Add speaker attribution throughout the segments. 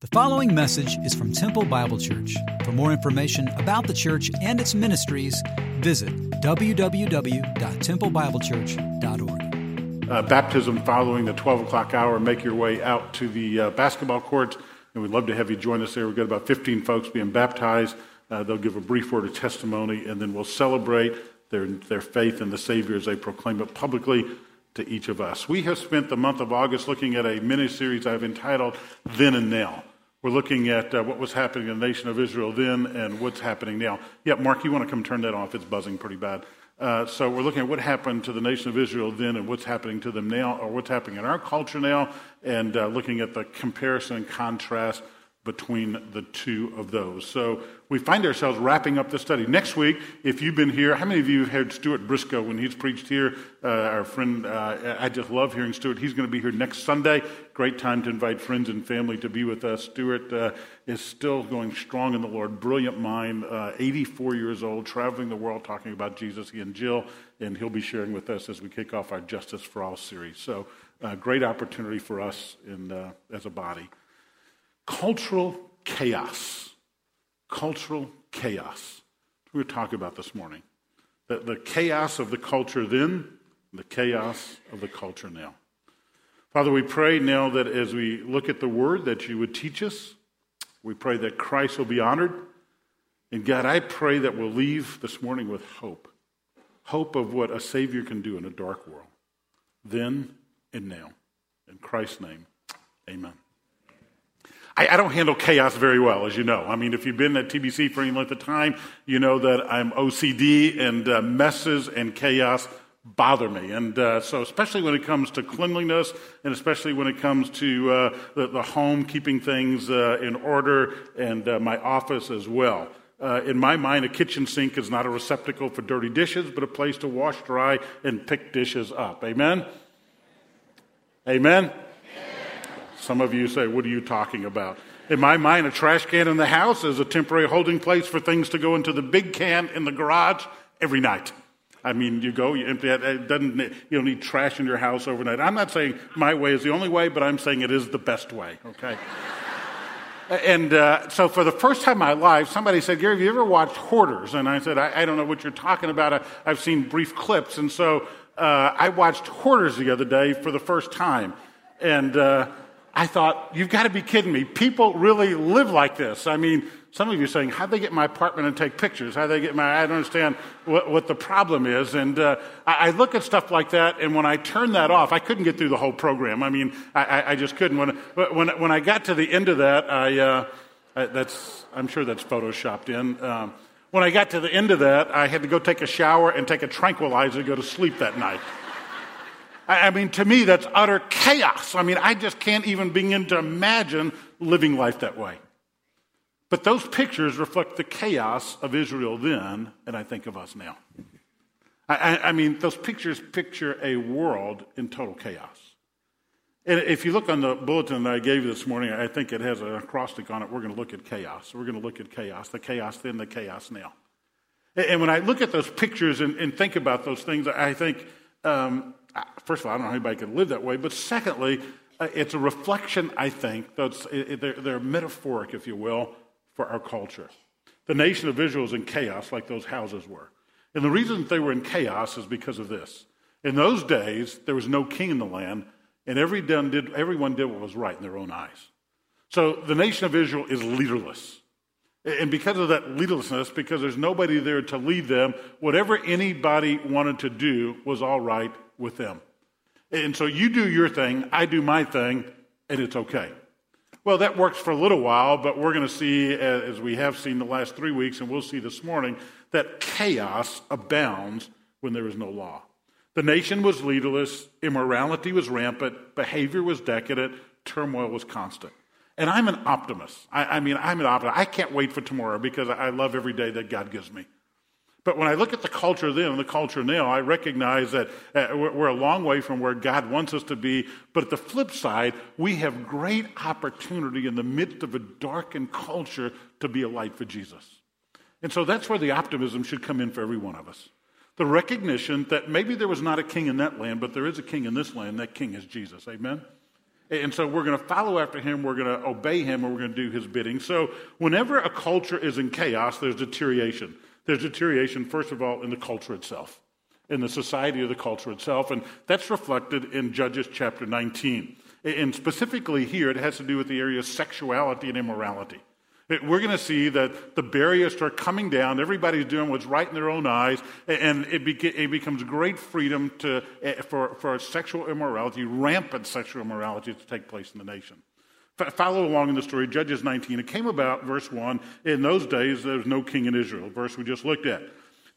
Speaker 1: The following message is from Temple Bible Church. For more information about the church and its ministries, visit www.templebiblechurch.org.
Speaker 2: Uh, baptism following the 12 o'clock hour. Make your way out to the uh, basketball courts, and we'd love to have you join us there. We've got about 15 folks being baptized. Uh, they'll give a brief word of testimony, and then we'll celebrate their, their faith in the Savior as they proclaim it publicly to each of us. We have spent the month of August looking at a mini series I've entitled Then and Now. We're looking at uh, what was happening in the nation of Israel then and what's happening now. Yeah, Mark, you want to come turn that off? It's buzzing pretty bad. Uh, so we're looking at what happened to the nation of Israel then and what's happening to them now, or what's happening in our culture now, and uh, looking at the comparison and contrast between the two of those. So we find ourselves wrapping up the study. Next week, if you've been here, how many of you have heard Stuart Briscoe when he's preached here? Uh, our friend, uh, I just love hearing Stuart. He's going to be here next Sunday. Great time to invite friends and family to be with us. Stuart uh, is still going strong in the Lord, brilliant mind, uh, 84 years old, traveling the world talking about Jesus. He and Jill, and he'll be sharing with us as we kick off our Justice for All series. So, uh, great opportunity for us in, uh, as a body. Cultural chaos. Cultural chaos. We're talking about this morning. The, the chaos of the culture then, the chaos of the culture now. Father, we pray now that as we look at the word, that you would teach us. We pray that Christ will be honored. And God, I pray that we'll leave this morning with hope hope of what a Savior can do in a dark world, then and now. In Christ's name, amen. I, I, don't handle chaos very well, as you know. I mean, if you've been at TBC for any length of time, you know that I'm OCD and uh, messes and chaos bother me. And uh, so, especially when it comes to cleanliness and especially when it comes to uh, the, the, home, keeping things uh, in order, and uh, my office as well. Uh, in my mind, a kitchen sink is not a receptacle for dirty dishes, but a place to wash, dry, and pick dishes up. Amen? Amen? Some of you say, What are you talking about? In my mind, a trash can in the house is a temporary holding place for things to go into the big can in the garage every night. I mean, you go, you empty it. It doesn't. You don't need trash in your house overnight. I'm not saying my way is the only way, but I'm saying it is the best way. Okay. and uh, so, for the first time in my life, somebody said, "Gary, have you ever watched Hoarders?" And I said, "I, I don't know what you're talking about. I, have seen brief clips." And so, uh, I watched Hoarders the other day for the first time, and. Uh, I thought, you've got to be kidding me. People really live like this. I mean, some of you are saying, how'd they get my apartment and take pictures? How'd they get my, I don't understand what, what the problem is. And uh, I, I, look at stuff like that, and when I turn that off, I couldn't get through the whole program. I mean, I, I just couldn't. When, when, when I got to the end of that, I, uh, that's, I'm sure that's photoshopped in. Um, when I got to the end of that, I had to go take a shower and take a tranquilizer to go to sleep that night. I mean, to me, that's utter chaos. I mean, I just can't even begin to imagine living life that way. But those pictures reflect the chaos of Israel then, and I think of us now. I, I, mean, those pictures picture a world in total chaos. And if you look on the bulletin that I gave you this morning, I think it has an acrostic on it. We're going to look at chaos. We're going to look at chaos, the chaos then, the chaos now. And when I look at those pictures and, and think about those things, I think um, first of all, I don't know how anybody could live that way, but secondly, uh, it's a reflection, I think, that's, they're, they're metaphoric, if you will, for our culture. The nation of Israel is in chaos like those houses were. And the reason they were in chaos is because of this. In those days, there was no king in the land, and every did, everyone did what was right in their own eyes. So the nation of Israel is leaderless. And because of that leaderlessness, because there's nobody there to lead them, whatever anybody wanted to do was all right with them. And so you do your thing, I do my thing, and it's okay. Well, that works for a little while, but we're going to see, as we have seen the last three weeks, and we'll see this morning, that chaos abounds when there is no law. The nation was leaderless, immorality was rampant, behavior was decadent, turmoil was constant. And I'm an optimist. I, I mean, I'm an optimist. I can't wait for tomorrow because I love every day that God gives me. But when I look at the culture then and the culture now, I recognize that uh, we're a long way from where God wants us to be. But at the flip side, we have great opportunity in the midst of a darkened culture to be a light for Jesus. And so that's where the optimism should come in for every one of us. The recognition that maybe there was not a king in that land, but there is a king in this land. That king is Jesus. Amen? And so we're going to follow after him, we're going to obey him, and we're going to do his bidding. So whenever a culture is in chaos, there's deterioration. There's deterioration, first of all, in the culture itself, in the society of the culture itself. And that's reflected in Judges chapter 19. And specifically here, it has to do with the area of sexuality and immorality. We're going to see that the barriers start coming down. Everybody's doing what's right in their own eyes, and it, becomes great freedom to, eh, for, for sexual immorality, rampant sexual immorality to take place in the nation. Follow along in the story, Judges 19. It came about, verse 1, in those days there was no king in Israel, verse we just looked at.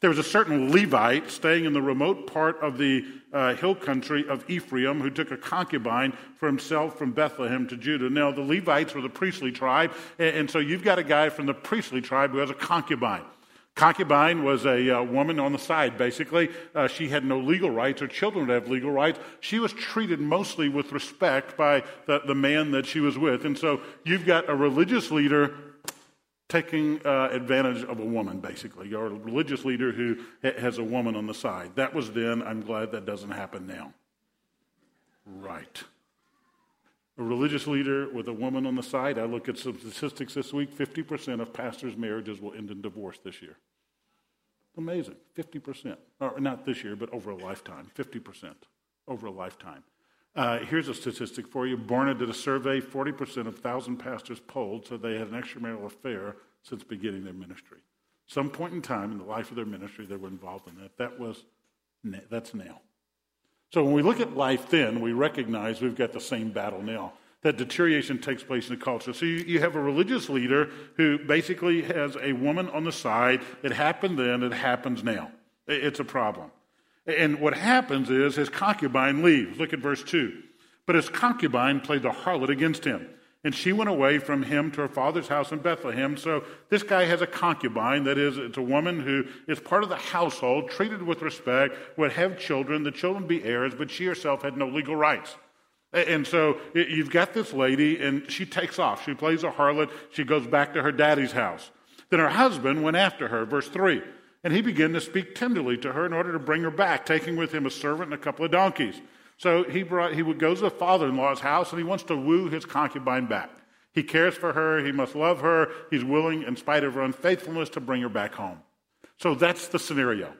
Speaker 2: There was a certain Levite staying in the remote part of the uh, hill country of Ephraim who took a concubine for himself from Bethlehem to Judah. Now, the Levites were the priestly tribe, and, and so you've got a guy from the priestly tribe who has a concubine. Concubine was a uh, woman on the side, basically. Uh, she had no legal rights. Her children would have legal rights. She was treated mostly with respect by the, the man that she was with. And so you've got a religious leader taking uh, advantage of a woman, basically. You're a religious leader who ha- has a woman on the side. That was then. I'm glad that doesn't happen now. Right. A religious leader with a woman on the side. I look at some statistics this week 50% of pastors' marriages will end in divorce this year. Amazing. 50%. Or not this year, but over a lifetime. 50% over a lifetime. Uh, here's a statistic for you. Barna did a survey. 40% of 1,000 pastors polled said they had an extramarital affair since beginning their ministry. Some point in time in the life of their ministry, they were involved in that. That was, that's now. So when we look at life then, we recognize we've got the same battle now. That deterioration takes place in the culture. So you, you have a religious leader who basically has a woman on the side. It happened then, it happens now. It's a problem. And what happens is his concubine leaves. Look at verse 2. But his concubine played the harlot against him. And she went away from him to her father's house in Bethlehem. So this guy has a concubine. That is, it's a woman who is part of the household, treated with respect, would have children, the children be heirs, but she herself had no legal rights. And so you've got this lady, and she takes off. She plays a harlot. She goes back to her daddy's house. Then her husband went after her, verse 3. And he began to speak tenderly to her in order to bring her back, taking with him a servant and a couple of donkeys. So he, brought, he would goes to the father in law's house and he wants to woo his concubine back. He cares for her, he must love her, he's willing, in spite of her unfaithfulness, to bring her back home. So that's the scenario.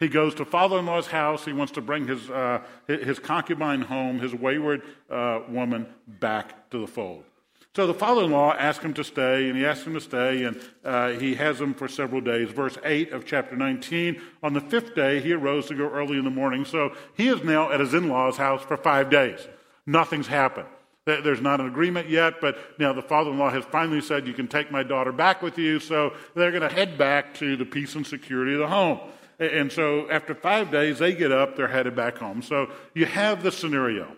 Speaker 2: He goes to father in law's house. He wants to bring his, uh, his concubine home, his wayward uh, woman, back to the fold. So the father in law asks him to stay, and he asks him to stay, and uh, he has him for several days. Verse 8 of chapter 19 On the fifth day, he arose to go early in the morning. So he is now at his in law's house for five days. Nothing's happened. There's not an agreement yet, but now the father in law has finally said, You can take my daughter back with you. So they're going to head back to the peace and security of the home. And so after five days, they get up, they're headed back home. So you have the scenario.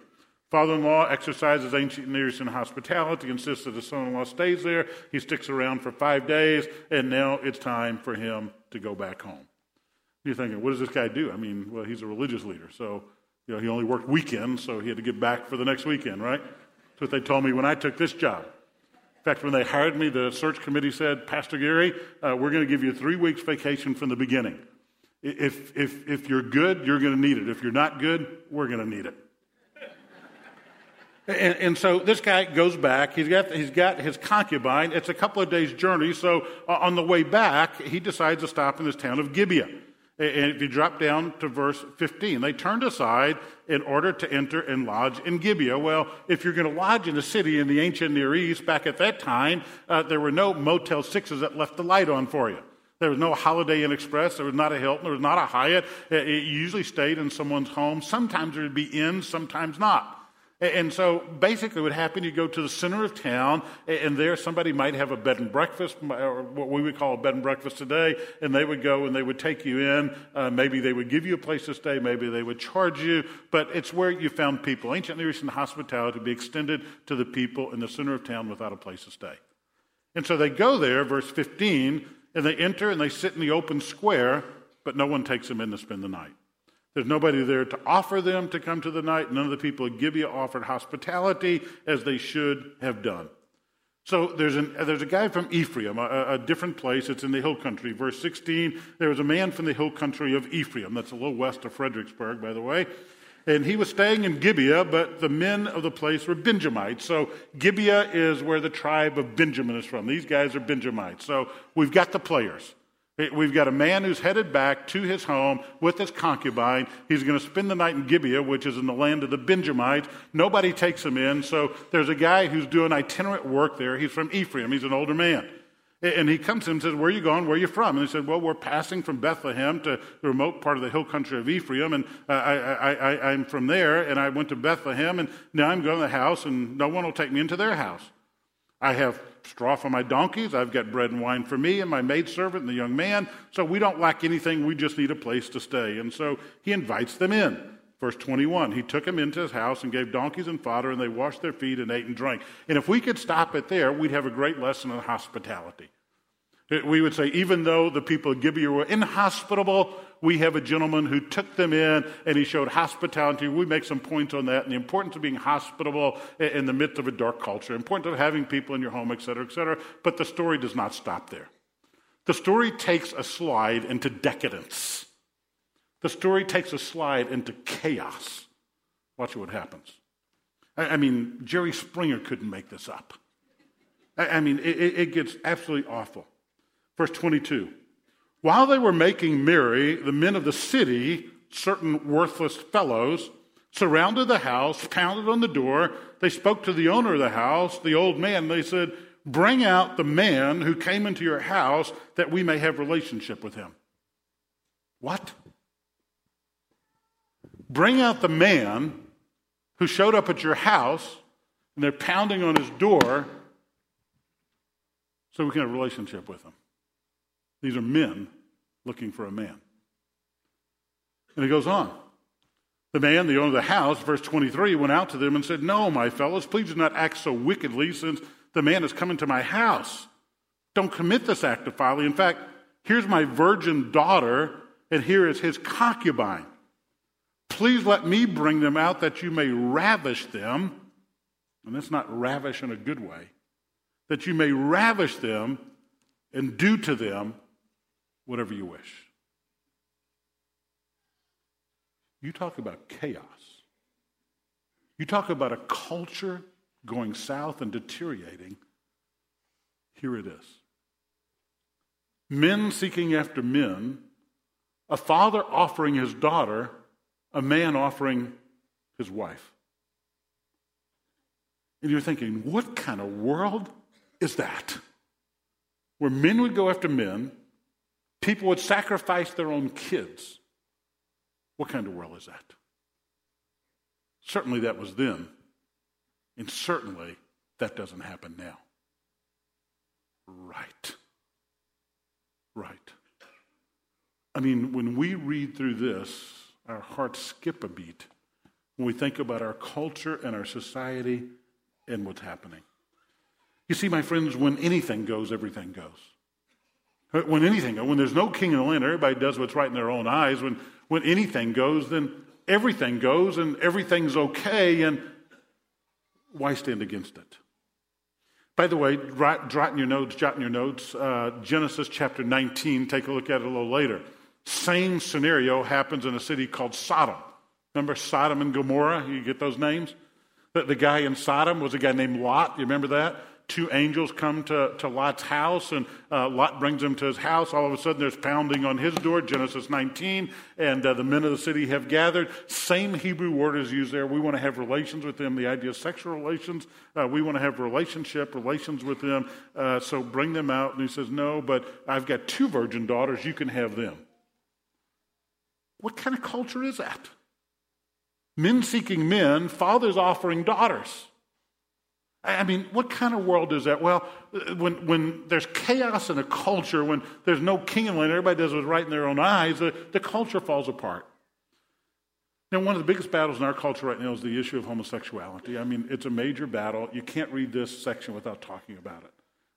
Speaker 2: Father in law exercises ancient Near Eastern hospitality, insists that his son in law stays there. He sticks around for five days, and now it's time for him to go back home. You're thinking, what does this guy do? I mean, well, he's a religious leader, so you know, he only worked weekends, so he had to get back for the next weekend, right? That's what they told me when I took this job. In fact, when they hired me, the search committee said, Pastor Gary, uh, we're going to give you three weeks vacation from the beginning. If, if, if you're good, you're going to need it. If you're not good, we're going to need it. And, and, so this guy goes back. He's got, he's got his concubine. It's a couple of days' journey. So uh, on the way back, he decides to stop in this town of Gibeah. And if you drop down to verse 15, they turned aside in order to enter and lodge in Gibeah. Well, if you're going to lodge in a city in the ancient Near East, back at that time, uh, there were no Motel 6s that left the light on for you. There was no Holiday Inn Express. There was not a Hilton. There was not a Hyatt. It usually stayed in someone's home. Sometimes there would be inns, sometimes not. And so basically, what happened, you go to the center of town, and there somebody might have a bed and breakfast, or what we would call a bed and breakfast today, and they would go and they would take you in. Uh, maybe they would give you a place to stay, maybe they would charge you, but it's where you found people. Ancient Near Eastern hospitality be extended to the people in the center of town without a place to stay. And so they go there, verse 15, and they enter and they sit in the open square, but no one takes them in to spend the night. There's nobody there to offer them to come to the night. None of the people at Gibeah offered hospitality as they should have done. So there's, an, there's a guy from Ephraim, a, a, different place. It's in the hill country. Verse 16, there was a man from the hill country of Ephraim. That's a little west of Fredericksburg, by the way. And he was staying in Gibeah, but the men of the place were Benjamites. So Gibeah is where the tribe of Benjamin is from. These guys are Benjamites. So we've got the players. We've got a man who's headed back to his home with his concubine. He's going to spend the night in Gibeah, which is in the land of the Benjamites. Nobody takes him in. So there's a guy who's doing itinerant work there. He's from Ephraim. He's an older man. And he comes to him and says, Where are you going? Where are you from? And he said, Well, we're passing from Bethlehem to the remote part of the hill country of Ephraim. And I, I'm from there. And I went to Bethlehem. And now I'm going to the house, and no one will take me into their house. I have straw for my donkeys. I've got bread and wine for me and my maidservant and the young man. So we don't lack anything. We just need a place to stay. And so he invites them in. Verse 21 He took them into his house and gave donkeys and fodder, and they washed their feet and ate and drank. And if we could stop it there, we'd have a great lesson in hospitality. We would say, even though the people of Gibeah were inhospitable, we have a gentleman who took them in and he showed hospitality. We make some points on that and the importance of being hospitable in the midst of a dark culture, importance of having people in your home, et cetera, et cetera. But the story does not stop there. The story takes a slide into decadence. The story takes a slide into chaos. Watch what happens. I mean, Jerry Springer couldn't make this up. I mean, it, it gets absolutely awful. Verse 22 While they were making merry, the men of the city, certain worthless fellows, surrounded the house, pounded on the door. They spoke to the owner of the house, the old man. They said, Bring out the man who came into your house that we may have relationship with him. What? Bring out the man who showed up at your house and they're pounding on his door so we can have a relationship with him. These are men looking for a man. And he goes on. The man, the owner of the house, verse 23, went out to them and said, No, my fellows, please do not act so wickedly since the man has come into my house. Don't commit this act of folly. In fact, here's my virgin daughter, and here is his concubine. Please let me bring them out that you may ravish them. And that's not ravish in a good way. That you may ravish them and do to them whatever you wish. You talk about chaos. You talk about a culture going south and deteriorating. Here it is men seeking after men, a father offering his daughter, a man offering his wife. And you're thinking, what kind of world is that? Where men would go after men, People would sacrifice their own kids. What kind of world is that? Certainly that was then, and certainly that doesn't happen now. Right. Right. I mean, when we read through this, our hearts skip a beat when we think about our culture and our society and what's happening. You see, my friends, when anything goes, everything goes. When anything, when there's no king in the land, everybody does what's right in their own eyes. When, when anything goes, then everything goes and everything's okay, and why stand against it? By the way, jot, in your notes, jot in your notes, uh, Genesis chapter 19, take a look at it a little later. Same scenario happens in a city called Sodom. Remember Sodom and Gomorrah? You get those names? The, the guy in Sodom was a guy named Lot. You remember that? Two angels come to, to Lot's house, and uh, Lot brings them to his house. All of a sudden, there's pounding on his door, Genesis 19, and uh, the men of the city have gathered. Same Hebrew word is used there. We want to have relations with them. The idea of sexual relations, uh, we want to have relationship, relations with them. Uh, so bring them out. And he says, No, but I've got two virgin daughters. You can have them. What kind of culture is that? Men seeking men, fathers offering daughters. I mean, what kind of world is that? Well, when, when there's chaos in a culture, when there's no king in land, everybody does what's right in their own eyes, the, the culture falls apart. Now, one of the biggest battles in our culture right now is the issue of homosexuality. I mean, it's a major battle. You can't read this section without talking about it.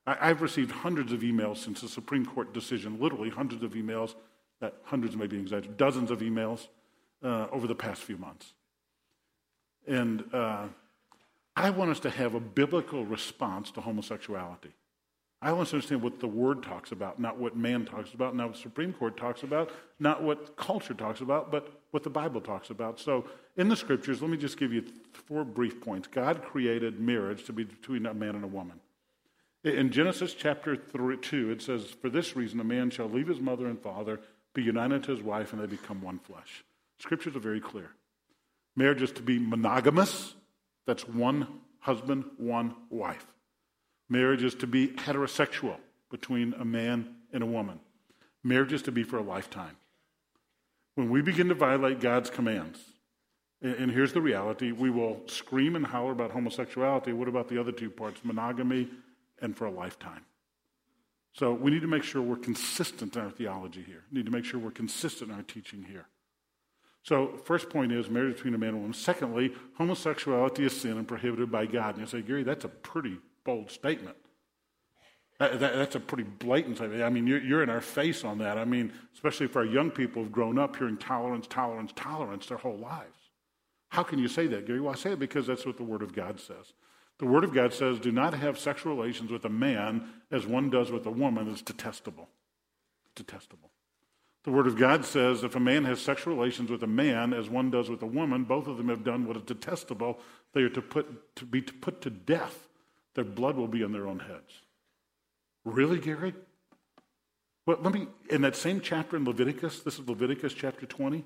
Speaker 2: I, have received hundreds of emails since the Supreme Court decision, literally hundreds of emails, uh, hundreds may be exaggerated, dozens of emails uh, over the past few months. And uh, I want us to have a biblical response to homosexuality. I want us to understand what the Word talks about, not what man talks about, not what the Supreme Court talks about, not what culture talks about, but what the Bible talks about. So, in the Scriptures, let me just give you four brief points. God created marriage to be between a man and a woman. In Genesis chapter 3, 2, it says, For this reason, a man shall leave his mother and father, be united to his wife, and they become one flesh. Scriptures are very clear. Marriage is to be monogamous, that's one husband, one wife. Marriage is to be heterosexual between a man and a woman. Marriage is to be for a lifetime. When we begin to violate God's commands, and here's the reality we will scream and holler about homosexuality. What about the other two parts? Monogamy and for a lifetime. So we need to make sure we're consistent in our theology here. We need to make sure we're consistent in our teaching here. So, first point is marriage between a man and a woman. Secondly, homosexuality is sin and prohibited by God. And you say, Gary, that's a pretty bold statement. That, that, that's a pretty blatant statement. I mean, you're, you're in our face on that. I mean, especially for our young people who've grown up hearing tolerance, tolerance, tolerance their whole lives. How can you say that, Gary? Well, I say it because that's what the Word of God says. The Word of God says, do not have sexual relations with a man as one does with a woman. It's detestable. Detestable. The Word of God says if a man has sexual relations with a man as one does with a woman, both of them have done what is detestable. They are to, put, to be put to death. Their blood will be on their own heads. Really, Gary? Well, let me, in that same chapter in Leviticus, this is Leviticus chapter 20.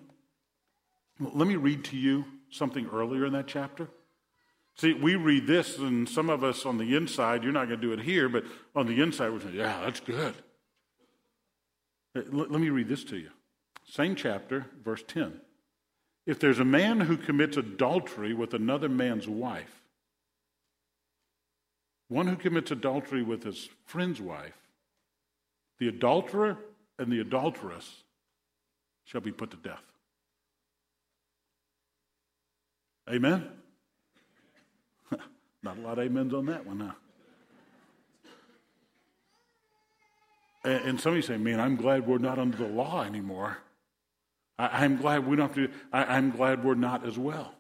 Speaker 2: Let me read to you something earlier in that chapter. See, we read this, and some of us on the inside, you're not going to do it here, but on the inside, we're saying, yeah, that's good. Uh, let me read this to you. Same chapter, verse 10. If there's a man who commits adultery with another man's wife, one who commits adultery with his friend's wife, the adulterer and the adulteress shall be put to death. Amen? Not a lot of amens on that one, huh? And some of you say, man, I'm glad we're not under the law anymore. I, am glad we don't have to, I, I'm glad we're not as well.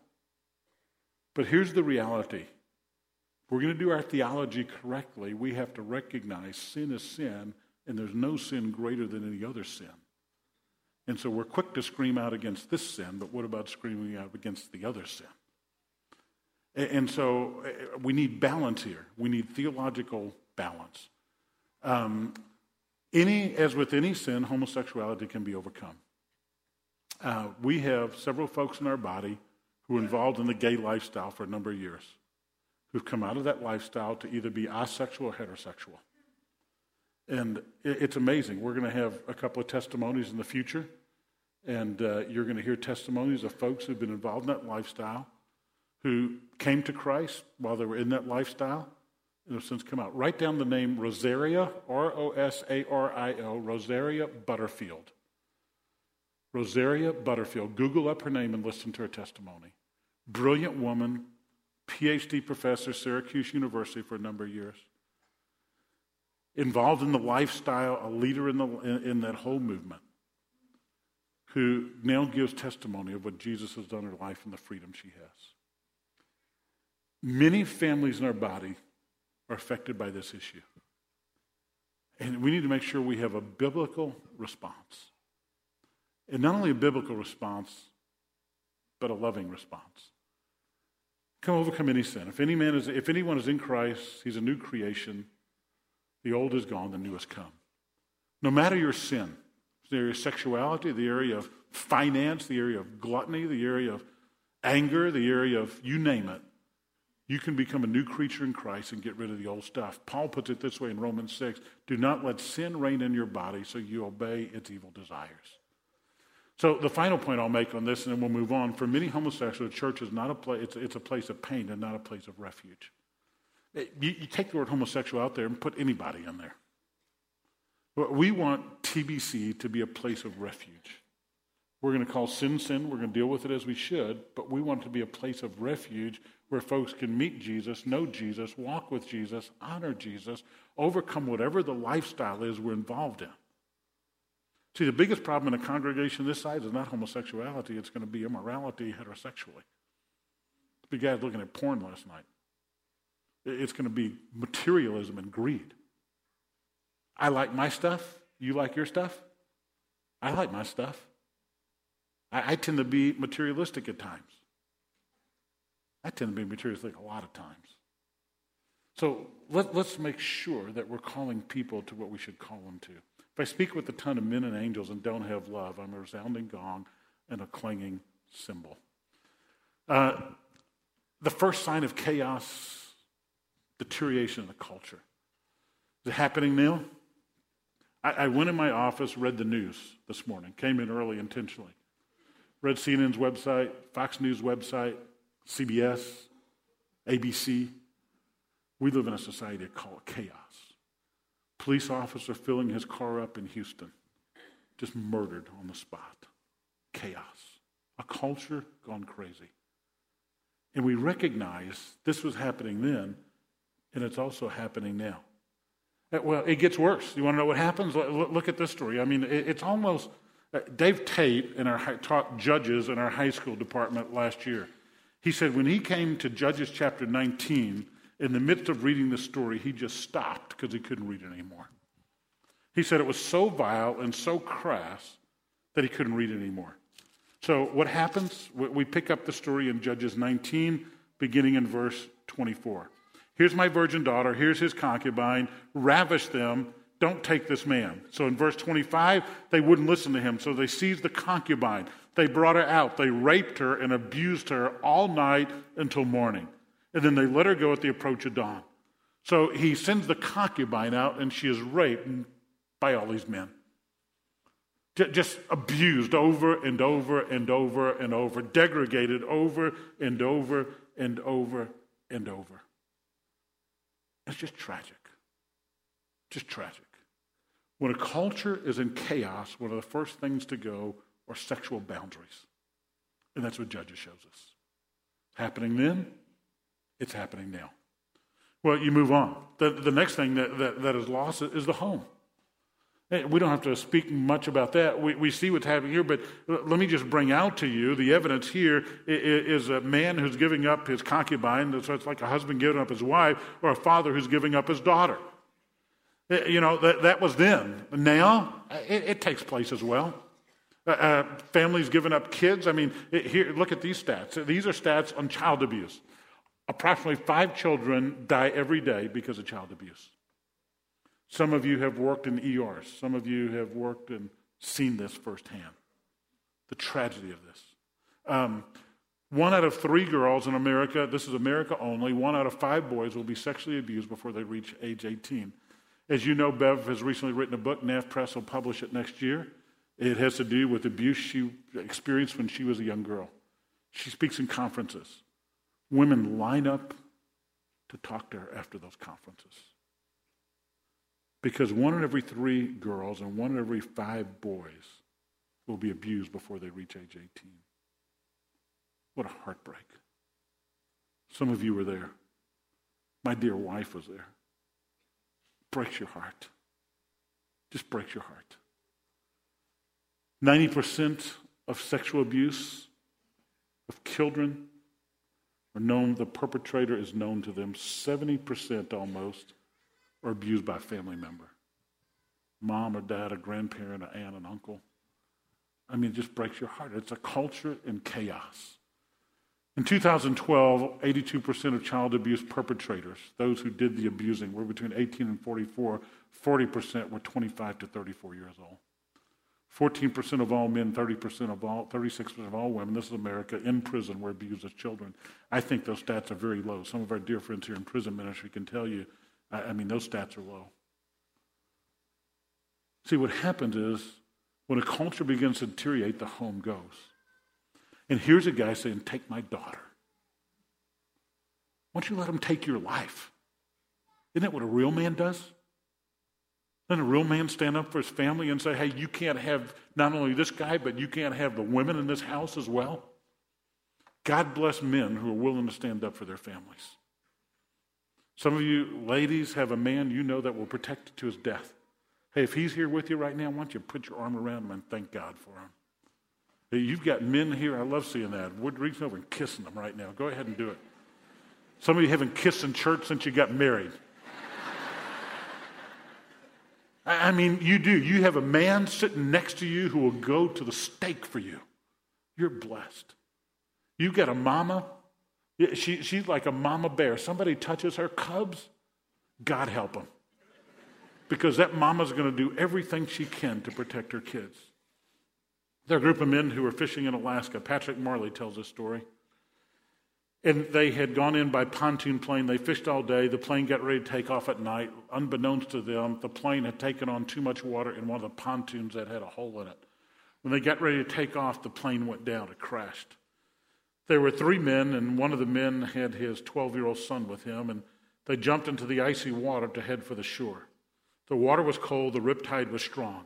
Speaker 2: But here's the reality. If we're going to do our theology correctly, we have to recognize sin is sin, and there's no sin greater than any other sin. And so we're quick to scream out against this sin, but what about screaming out against the other sin? And so uh, we need balance here. We need theological balance. Um, any, as with any sin, homosexuality can be overcome. Uh, we have several folks in our body who are involved in the gay lifestyle for a number of years, who've come out of that lifestyle to either be asexual or heterosexual. And it's amazing. We're going to have a couple of testimonies in the future, and uh, you're going to hear testimonies of folks who've been involved in that lifestyle, who came to Christ while they were in that lifestyle, and have since come out. Write down the name Rosaria, R O S A R I L, Rosaria Butterfield. Rosaria Butterfield. Google up her name and listen to her testimony. Brilliant woman, PhD professor, Syracuse University for a number of years. Involved in the lifestyle, a leader in, the, in, in that whole movement, who now gives testimony of what Jesus has done in her life and the freedom she has. Many families in our body are affected by this issue. And we need to make sure we have a biblical response. And not only a biblical response, but a loving response. Come overcome any sin. If any man is if anyone is in Christ, he's a new creation. The old is gone, the new has come. No matter your sin, the area of sexuality, the area of finance, the area of gluttony, the area of anger, the area of you name it, you can become a new creature in Christ and get rid of the old stuff. Paul puts it this way in Romans 6 Do not let sin reign in your body so you obey its evil desires. So, the final point I'll make on this, and then we'll move on. For many homosexuals, the church is not a place, it's, it's a place of pain and not a place of refuge. Eh, you, you take the word homosexual out there and put anybody in there. We want TBC to be a place of refuge. We're going to call sin sin. We're going to deal with it as we should, but we want it to be a place of refuge where folks can meet Jesus, know Jesus, walk with Jesus, honor Jesus, overcome whatever the lifestyle is we're involved in. See, the biggest problem in a congregation this size is not homosexuality, it's going to be immorality heterosexually. The guy looking at porn last night. It's going to be materialism and greed. I like my stuff. You like your stuff? I like my stuff. I, I tend to be materialistic at times. I tend to be materialistic a lot of times. So let, us make sure that we're calling people to what we should call them to. If I speak with a ton of men and angels and don't have love, I'm a resounding gong and a clanging cymbal. Uh, the first sign of chaos, deterioration in the culture. Is it happening now? I, I went in my office, read the news this morning, came in early intentionally. Read CNN's website, Fox News website, CBS, ABC. We live in a society called chaos. Police officer filling his car up in Houston, just murdered on the spot. Chaos. A culture gone crazy. And we recognize this was happening then, and it's also happening now. Uh, well, it gets worse. You want to know what happens? Look at this story. I mean, it's almost. Uh, Dave Tate in our taught judges in our high school department last year. He said when he came to Judges chapter 19, in the midst of reading the story, he just stopped because he couldn't read it anymore. He said it was so vile and so crass that he couldn't read it anymore. So, what happens? We pick up the story in Judges 19, beginning in verse 24. Here's my virgin daughter. Here's his concubine. Ravish them. Don't take this man. So in verse 25, they wouldn't listen to him. So they seized the concubine. They brought her out. They raped her and abused her all night until morning. And then they let her go at the approach of dawn. So he sends the concubine out, and she is raped by all these men. Just abused over and over and over and over, degraded over and over and over and over. It's just tragic. Just tragic. When a culture is in chaos, one of the first things to go are sexual boundaries. And that's what Judges shows us. Happening then, it's happening now. Well, you move on. The, the next thing that, that, that is lost is the home. We don't have to speak much about that. We, we see what's happening here, but let me just bring out to you the evidence here is a man who's giving up his concubine, so it's like a husband giving up his wife, or a father who's giving up his daughter. Eh, you know, that, that was then. Now, it, it takes place as well. Uh, uh, families giving up kids. I mean, it, here, look at these stats. These are stats on child abuse. Approximately five children die every day because of child abuse. Some of you have worked in ERs. Some of you have worked and seen this firsthand. The tragedy of this. Um, one out of three girls in America, this is America only, one out of five boys will be sexually abused before they reach age 18. As you know, Bev has recently written a book. NavPress will publish it next year. It has to do with abuse she experienced when she was a young girl. She speaks in conferences. Women line up to talk to her after those conferences. Because one in every three girls and one in every five boys will be abused before they reach age 18. What a heartbreak. Some of you were there. My dear wife was there. Breaks your heart. Just breaks your heart. 90% of sexual abuse of children are known, the perpetrator is known to them. 70% almost are abused by a family member mom or dad, a grandparent, an aunt, an uncle. I mean, it just breaks your heart. It's a culture in chaos. In 2012, 82% of child abuse perpetrators, those who did the abusing, were between 18 and 44. 40% were 25 to 34 years old. 14% of all men, 30% of all, 36% of all women, this is America, in prison were abused as children. I think those stats are very low. Some of our dear friends here in prison ministry can tell you I, I mean, those stats are low. See, what happens is when a culture begins to deteriorate, the home goes. And here's a guy saying, Take my daughter. Why don't you let him take your life? Isn't that what a real man does? Doesn't a real man stand up for his family and say, Hey, you can't have not only this guy, but you can't have the women in this house as well? God bless men who are willing to stand up for their families. Some of you ladies have a man you know that will protect you to his death. Hey, if he's here with you right now, why don't you put your arm around him and thank God for him? Hey, you've got men here. I love seeing that. Would reach over and kissing them right now. Go ahead and do it. Some of you haven't kissed in church since you got married. I mean, you do. You have a man sitting next to you who will go to the stake for you. You're blessed. You've got a mama. She, she's like a mama bear. Somebody touches her cubs, God help them. Because that mama's going to do everything she can to protect her kids. There are a group of men who were fishing in Alaska. Patrick Morley tells this story. And they had gone in by pontoon plane. They fished all day. The plane got ready to take off at night. Unbeknownst to them, the plane had taken on too much water in one of the pontoons that had a hole in it. When they got ready to take off, the plane went down. It crashed. There were three men, and one of the men had his 12 year old son with him, and they jumped into the icy water to head for the shore. The water was cold, the riptide was strong.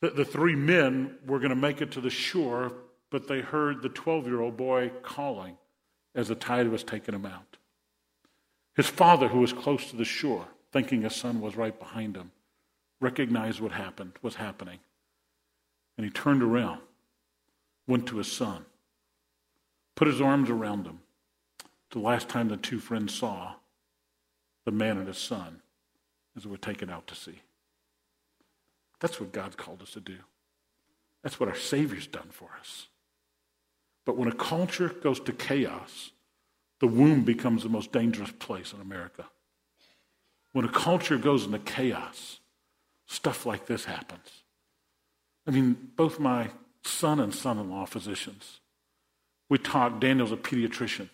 Speaker 2: The, the three men were going to make it to the shore, but they heard the 12 year old boy calling as the tide was taking him out. His father, who was close to the shore, thinking his son was right behind him, recognized what happened was happening. And he turned around, went to his son, put his arms around him. The last time the two friends saw the man and his son as they were taken out to sea. That's what God's called us to do. That's what our Savior's done for us. But when a culture goes to chaos, the womb becomes the most dangerous place in America. When a culture goes into chaos, stuff like this happens. I mean, both my son and son in law physicians. We talked, Daniel's a pediatrician,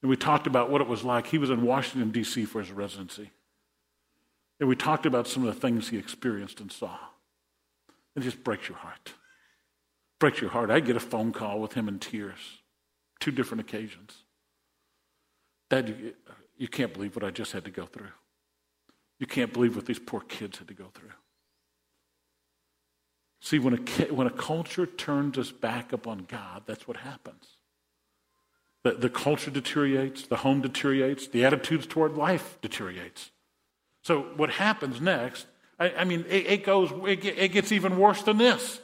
Speaker 2: and we talked about what it was like. He was in Washington, D.C. for his residency. And we talked about some of the things he experienced and saw. It just breaks your heart breaks your heart. I get a phone call with him in tears, two different occasions. Dad, you, you can't believe what I just had to go through. You can't believe what these poor kids had to go through. See, when a, when a culture turns us back upon God, that's what happens. The, the culture deteriorates, the home deteriorates, the attitudes toward life deteriorates. So what happens next, I, I mean, it, it goes, it, it gets even worse than this.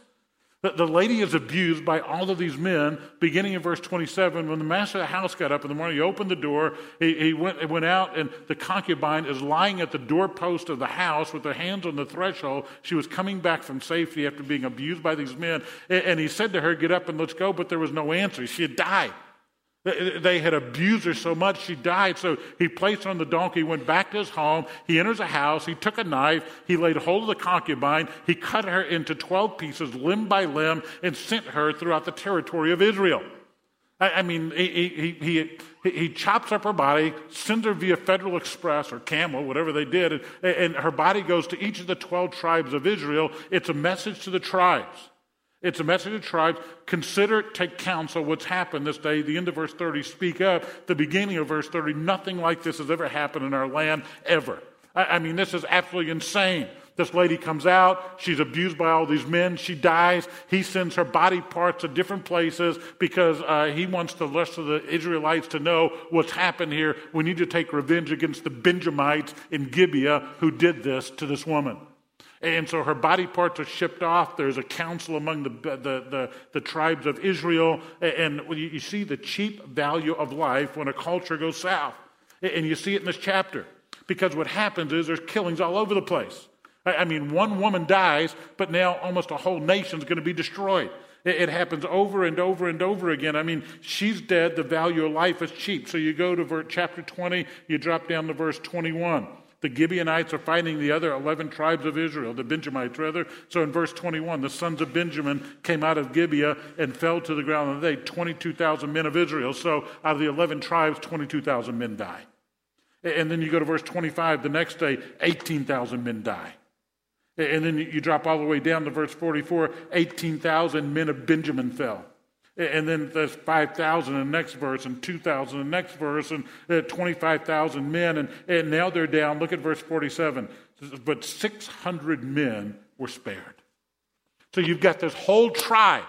Speaker 2: The, the lady is abused by all of these men, beginning in verse 27. When the master of the house got up in the morning, he opened the door, he, he went, went out, and the concubine is lying at the doorpost of the house with her hands on the threshold. She was coming back from safety after being abused by these men. And, and he said to her, Get up and let's go, but there was no answer. She had died. They had abused her so much she died. So he placed her on the donkey, went back to his home. He enters a house. He took a knife. He laid hold of the concubine. He cut her into 12 pieces, limb by limb, and sent her throughout the territory of Israel. I, mean, he, he, he, he, chops up her body, sends her via Federal Express or Camel, whatever they did, and, and her body goes to each of the 12 tribes of Israel. It's a message to the tribes. It's a message to tribes. Consider, take counsel what's happened this day. The end of verse 30, speak up. The beginning of verse 30, nothing like this has ever happened in our land, ever. I, I mean, this is absolutely insane. This lady comes out. She's abused by all these men. She dies. He sends her body parts to different places because uh, he wants the rest of the Israelites to know what's happened here. We need to take revenge against the Benjamites in Gibeah who did this to this woman. And so her body parts are shipped off. There's a council among the, the, the, the tribes of Israel. And you see the cheap value of life when a culture goes south. And you see it in this chapter. Because what happens is there's killings all over the place. I mean, one woman dies, but now almost a whole nation's going to be destroyed. It happens over and over and over again. I mean, she's dead. The value of life is cheap. So you go to chapter 20, you drop down to verse 21. The Gibeonites are fighting the other 11 tribes of Israel, the Benjamites rather. So in verse 21, the sons of Benjamin came out of Gibeah and fell to the ground, and they, 22,000 men of Israel. So out of the 11 tribes, 22,000 men die. And then you go to verse 25, the next day, 18,000 men die. And then you drop all the way down to verse 44, 18,000 men of Benjamin fell. And then there's 5,000 in the next verse, and 2,000 in the next verse, and uh, 25,000 men. And, and now they're down. Look at verse 47. But 600 men were spared. So you've got this whole tribe,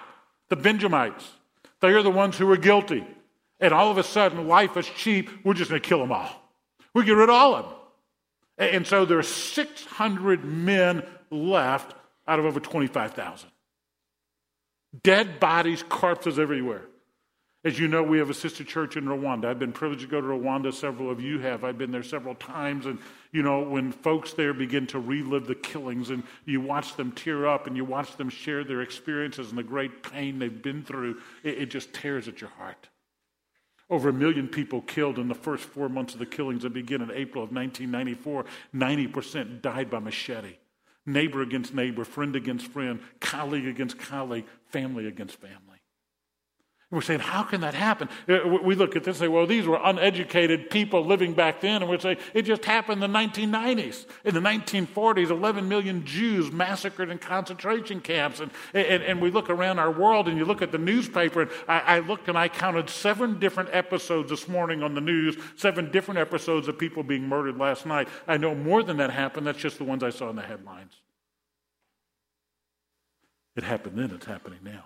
Speaker 2: the Benjamites. They are the ones who were guilty. And all of a sudden, life is cheap. We're just going to kill them all. We get rid of all of them. And so there are 600 men left out of over 25,000. Dead bodies, corpses everywhere. As you know, we have a sister church in Rwanda. I've been privileged to go to Rwanda. Several of you have. I've been there several times. And, you know, when folks there begin to relive the killings and you watch them tear up and you watch them share their experiences and the great pain they've been through, it, it just tears at your heart. Over a million people killed in the first four months of the killings that began in April of 1994. 90% died by machete. Neighbor against neighbor, friend against friend, colleague against colleague, family against family. We're saying, how can that happen? Uh, we look at this and say, well, these were uneducated people living back then. And we say, it just happened in the 1990s. In the 1940s, 11 million Jews massacred in concentration camps. And, and, and we look around our world and you look at the newspaper. And I, I looked and I counted seven different episodes this morning on the news, seven different episodes of people being murdered last night. I know more than that happened. That's just the ones I saw in the headlines. It happened then, it's happening now.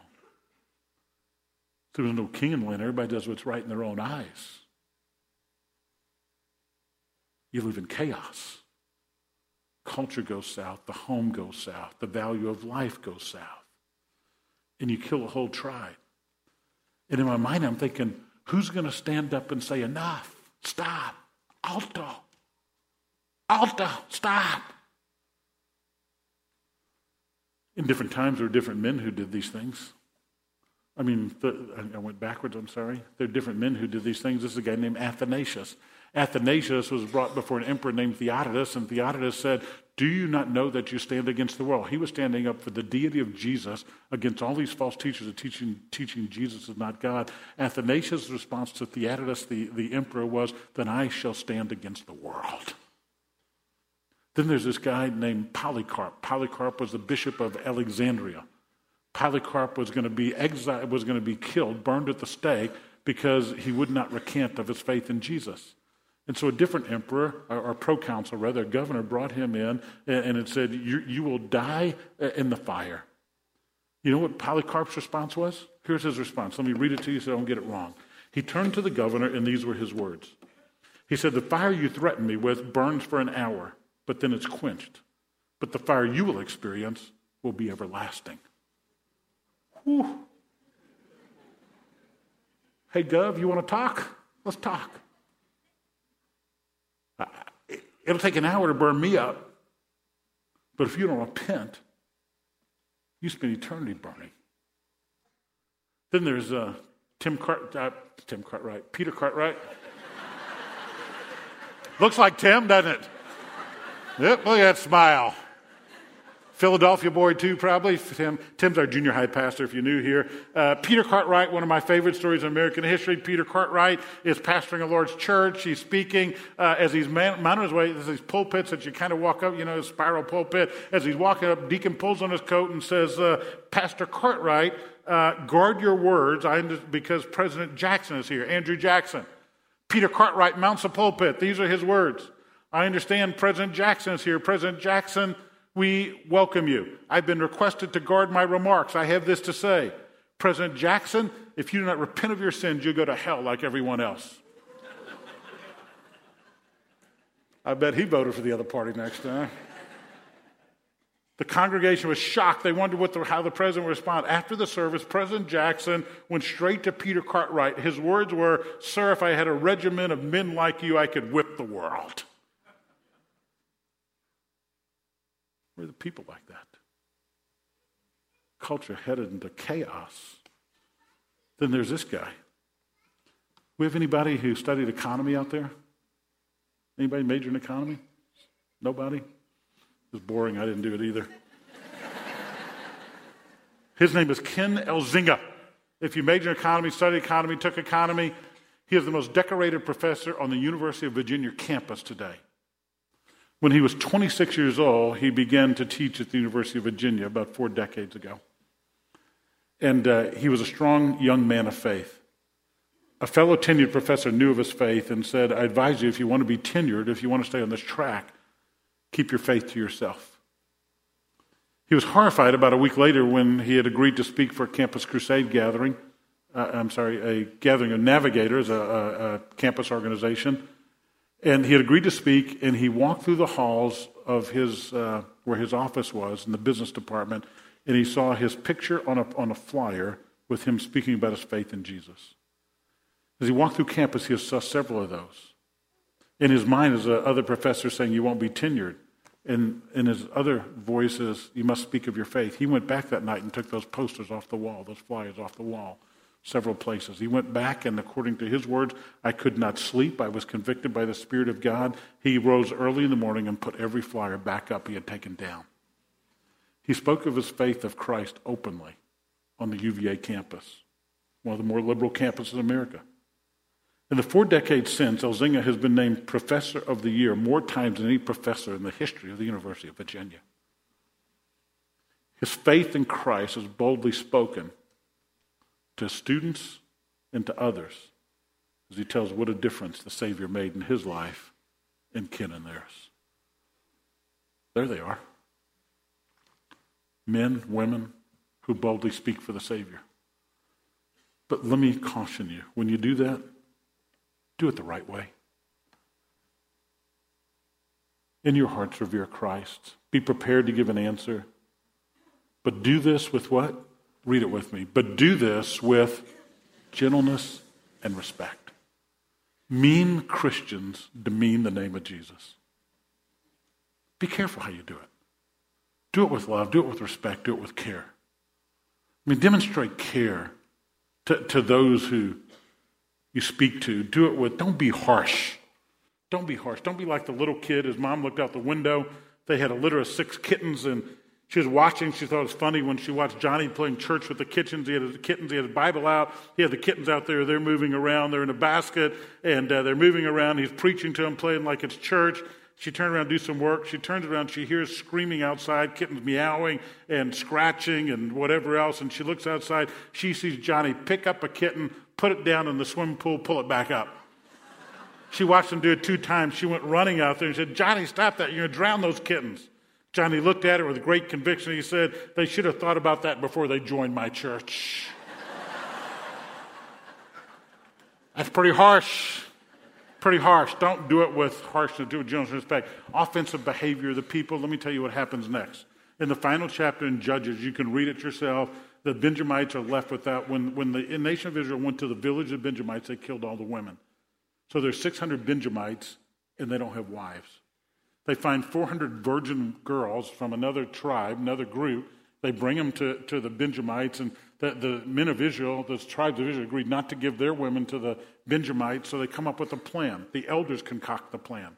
Speaker 2: There's no king in the land. Everybody does what's right in their own eyes. You live in chaos. Culture goes south, the home goes south, the value of life goes south. And you kill a whole tribe. And in my mind, I'm thinking, who's going to stand up and say, enough, stop, alto, alto, stop? In different times, there were different men who did these things. I mean, the, I went backwards, I'm sorry. There are different men who did these things. This is a guy named Athanasius. Athanasius was brought before an emperor named Theodotus, and Theodotus said, Do you not know that you stand against the world? He was standing up for the deity of Jesus against all these false teachers of teaching, teaching Jesus is not God. Athanasius' response to Theodotus, the, the emperor, was, Then I shall stand against the world. Then there's this guy named Polycarp. Polycarp was the bishop of Alexandria. Polycarp was going to be exiled, was going to be killed, burned at the stake, because he would not recant of his faith in Jesus. And so a different emperor, or, proconsul rather, a governor, brought him in and it said, you, you will die uh, in the fire. You know what Polycarp's response was? Here's his response. Let me read it to you so I don't get it wrong. He turned to the governor, and these were his words. He said, The fire you threaten me with burns for an hour, but then it's quenched. But the fire you will experience will be everlasting. Whew. Hey, Gov, you want to talk? Let's talk. It'll take an hour to burn me up, but if you don't repent, you spend eternity burning. Then there's uh, Tim Cart, uh, Tim Cartwright, Peter Cartwright. Looks like Tim, doesn't it? Yep, look at that smile. Philadelphia boy, too, probably. Tim, Tim's our junior high pastor, if you're new here. Uh, Peter Cartwright, one of my favorite stories in American history. Peter Cartwright is pastoring a Lord's church. He's speaking uh, as he's on his way. There's these pulpits that you kind of walk up, you know, spiral pulpit. As he's walking up, Deacon pulls on his coat and says, uh, Pastor Cartwright, uh, guard your words I, because President Jackson is here, Andrew Jackson. Peter Cartwright mounts a pulpit. These are his words. I understand President Jackson is here. President Jackson we welcome you. I've been requested to guard my remarks. I have this to say. President Jackson, if you do not repent of your sins, you'll go to hell like everyone else. I bet he voted for the other party next time. The congregation was shocked. They wondered what the, how the president would respond. After the service, President Jackson went straight to Peter Cartwright. His words were, Sir, if I had a regiment of men like you, I could whip the world. We're the people like that. Culture headed into chaos. Then there's this guy. We have anybody who studied economy out there? Anybody major in economy? Nobody? It was boring. I didn't do it either. His name is Ken Elzinga. If you major in economy, study economy, took economy, he is the most decorated professor on the University of Virginia campus today. When he was 26 years old, he began to teach at the University of Virginia about four decades ago. And uh, he was a strong young man of faith. A fellow tenured professor knew of his faith and said, I advise you, if you want to be tenured, if you want to stay on this track, keep your faith to yourself. He was horrified about a week later when he had agreed to speak for a campus crusade gathering. Uh, I'm sorry, a gathering of navigators, a, a, a campus organization. And he had agreed to speak, and he walked through the halls of his, uh, where his office was in the business department, and he saw his picture on a, on a flyer with him speaking about his faith in Jesus. As he walked through campus, he saw several of those. In his mind is other professor saying, You won't be tenured. And in his other voices, You must speak of your faith. He went back that night and took those posters off the wall, those flyers off the wall, several places. He went back, and according to his words, I could not sleep. I was convicted by the Spirit of God. He rose early in the morning and put every flyer back up he had taken down. He spoke of his faith of Christ openly on the UVA campus, one of the more liberal campuses in America. In the four decades since, Elzinga has been named Professor of the Year more times than any professor in the history of the University of Virginia. His faith in Christ is boldly spoken to students and to others as he tells what a difference the Savior made in his life and Ken and theirs. There they are. Men, women who boldly speak for the Savior. But let me caution you when you do that, do it the right way. In your hearts, revere Christ. Be prepared to give an answer. But do this with what? Read it with me. But do this with gentleness and respect. Mean Christians demean the name of Jesus. Be careful how you do it. Do it with love, do it with respect, do it with care. I mean, demonstrate care to, to those who you speak to. Do it with, don't be harsh. Don't be harsh. Don't be like the little kid. His mom looked out the window. They had a litter of six kittens, and she was watching. She thought it was funny when she watched Johnny playing church with the kittens. He had the kittens. He had his Bible out. He had the kittens out there. They're moving around. They're in a basket, and uh, they're moving around. He's preaching to them, playing like it's church. She turned around to do some work. She turns around. She hears screaming outside, kittens meowing and scratching and whatever else. And she looks outside. She sees Johnny pick up a kitten, put it down in the swimming pool, pull it back up. She watched him do it two times. She went running out there and said, Johnny, stop that. You're going to drown those kittens. Johnny looked at it with great conviction. He said, They should have thought about that before they joined my church. That's pretty harsh. Pretty harsh. Don't do it with harshness, do it with gentleness respect. Offensive behavior of the people. Let me tell you what happens next. In the final chapter in Judges, you can read it yourself the Benjamites are left without. When, when the nation of Israel went to the village of Benjamites, they killed all the women. So there's 600 Benjamites, and they don't have wives. They find 400 virgin girls from another tribe, another group. They bring them to, to the Benjamites, and the, the men of Israel, those tribes of Israel, agreed not to give their women to the Benjamites, so they come up with a plan. The elders concoct the plan. And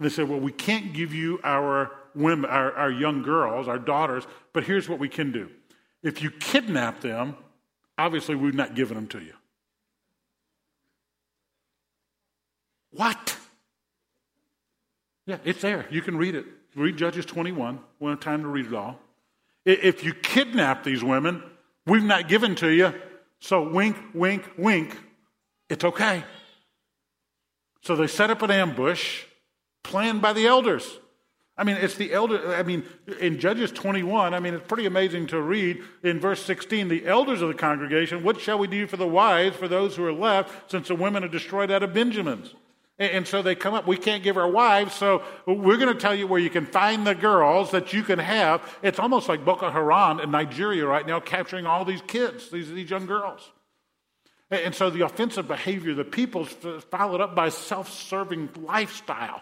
Speaker 2: they said, Well, we can't give you our women, our, our young girls, our daughters, but here's what we can do. If you kidnap them, obviously we've not given them to you. What? Yeah, it's there. You can read it. Read Judges 21. We don't have time to read it all. If you kidnap these women, we've not given to you. So wink, wink, wink. It's okay. So they set up an ambush planned by the elders. I mean, it's the elder. I mean, in Judges 21, I mean, it's pretty amazing to read in verse 16 the elders of the congregation, what shall we do for the wives, for those who are left, since the women are destroyed out of Benjamin's? And so they come up, we can't give our wives, so we're going to tell you where you can find the girls that you can have. It's almost like Boko Haram in Nigeria right now, capturing all these kids, these, these young girls. And so the offensive behavior, the people's followed up by self serving lifestyle.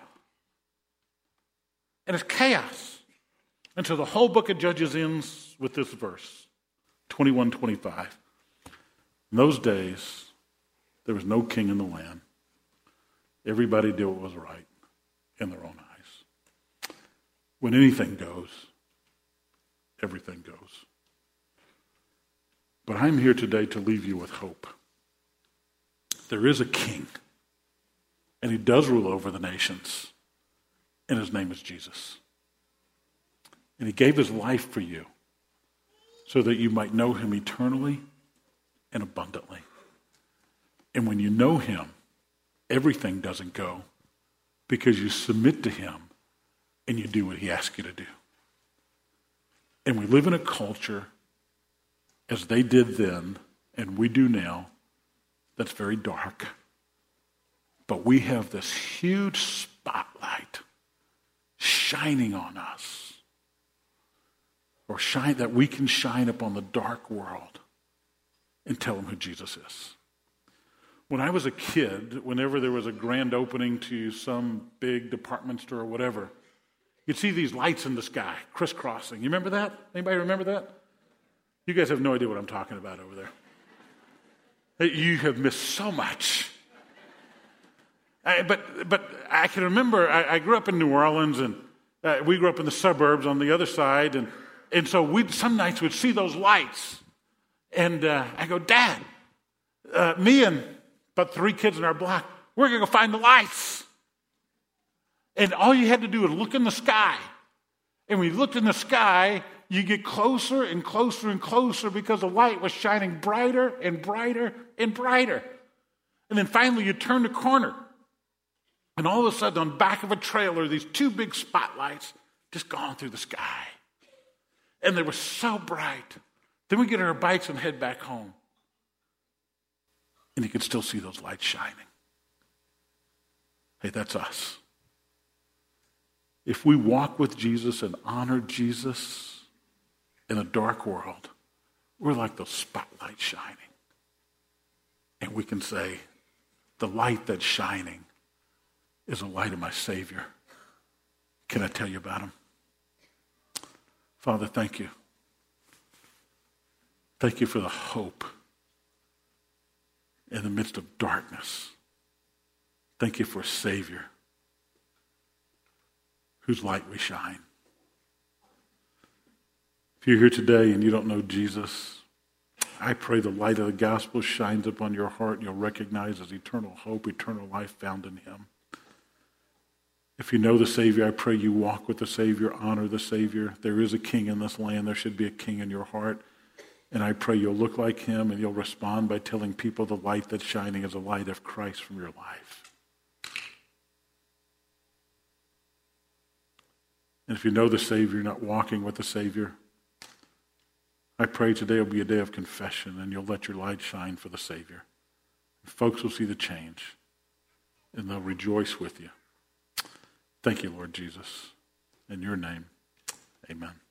Speaker 2: And it's chaos. And so the whole book of Judges ends with this verse 21 25. In those days, there was no king in the land. Everybody did what was right in their own eyes. When anything goes, everything goes. But I'm here today to leave you with hope. There is a king, and he does rule over the nations and his name is Jesus. And he gave his life for you so that you might know him eternally and abundantly. And when you know him, everything doesn't go because you submit to him and you do what he asks you to do. And we live in a culture, as they did then and we do now, that's very dark. But we have this huge spotlight shining on us. Or shine that we can shine upon the dark world and tell them who Jesus is. When I was a kid, whenever there was a grand opening to some big department store or whatever, you'd see these lights in the sky crisscrossing. You remember that? Anybody remember that? You guys have no idea what I'm talking about over there. You have missed so much. I, but, but I can remember I, I, grew up in New Orleans and uh, we grew up in the suburbs on the other side. And, and so we some nights we'd see those lights. And uh, I go, Dad, uh, me and about three kids in our block, we're going to go find the lights. And all you had to do was look in the sky. And you looked in the sky, you get closer and closer and closer because the light was shining brighter and brighter and brighter. And then finally, you turn the corner. And all of a sudden, on the back of a trailer, these two big spotlights just gone through the sky. And they were so bright. Then we get on our bikes and head back home. And you can still see those lights shining. Hey, that's us. If we walk with Jesus and honor Jesus in a dark world, we're like those spotlights shining. And we can say, the light that's shining is the light of my Savior. Can I tell you about him? Father, thank you. Thank you for the hope in the midst of darkness. Thank you for a Savior whose light we shine. If you're here today and you don't know Jesus, I pray the light of the gospel shines upon your heart and you'll recognize his eternal hope, eternal life found in him. If you know the Savior, I pray you walk with the Savior, honor the Savior. There is a king in this land. There should be a king in your heart. And I pray you'll look like him and you'll respond by telling people the light that's shining is the light of Christ from your life. And if you know the Savior, you're not walking with the Savior, I pray today will be a day of confession and you'll let your light shine for the Savior. Folks will see the change and they'll rejoice with you. Thank you, Lord Jesus. In your name, amen.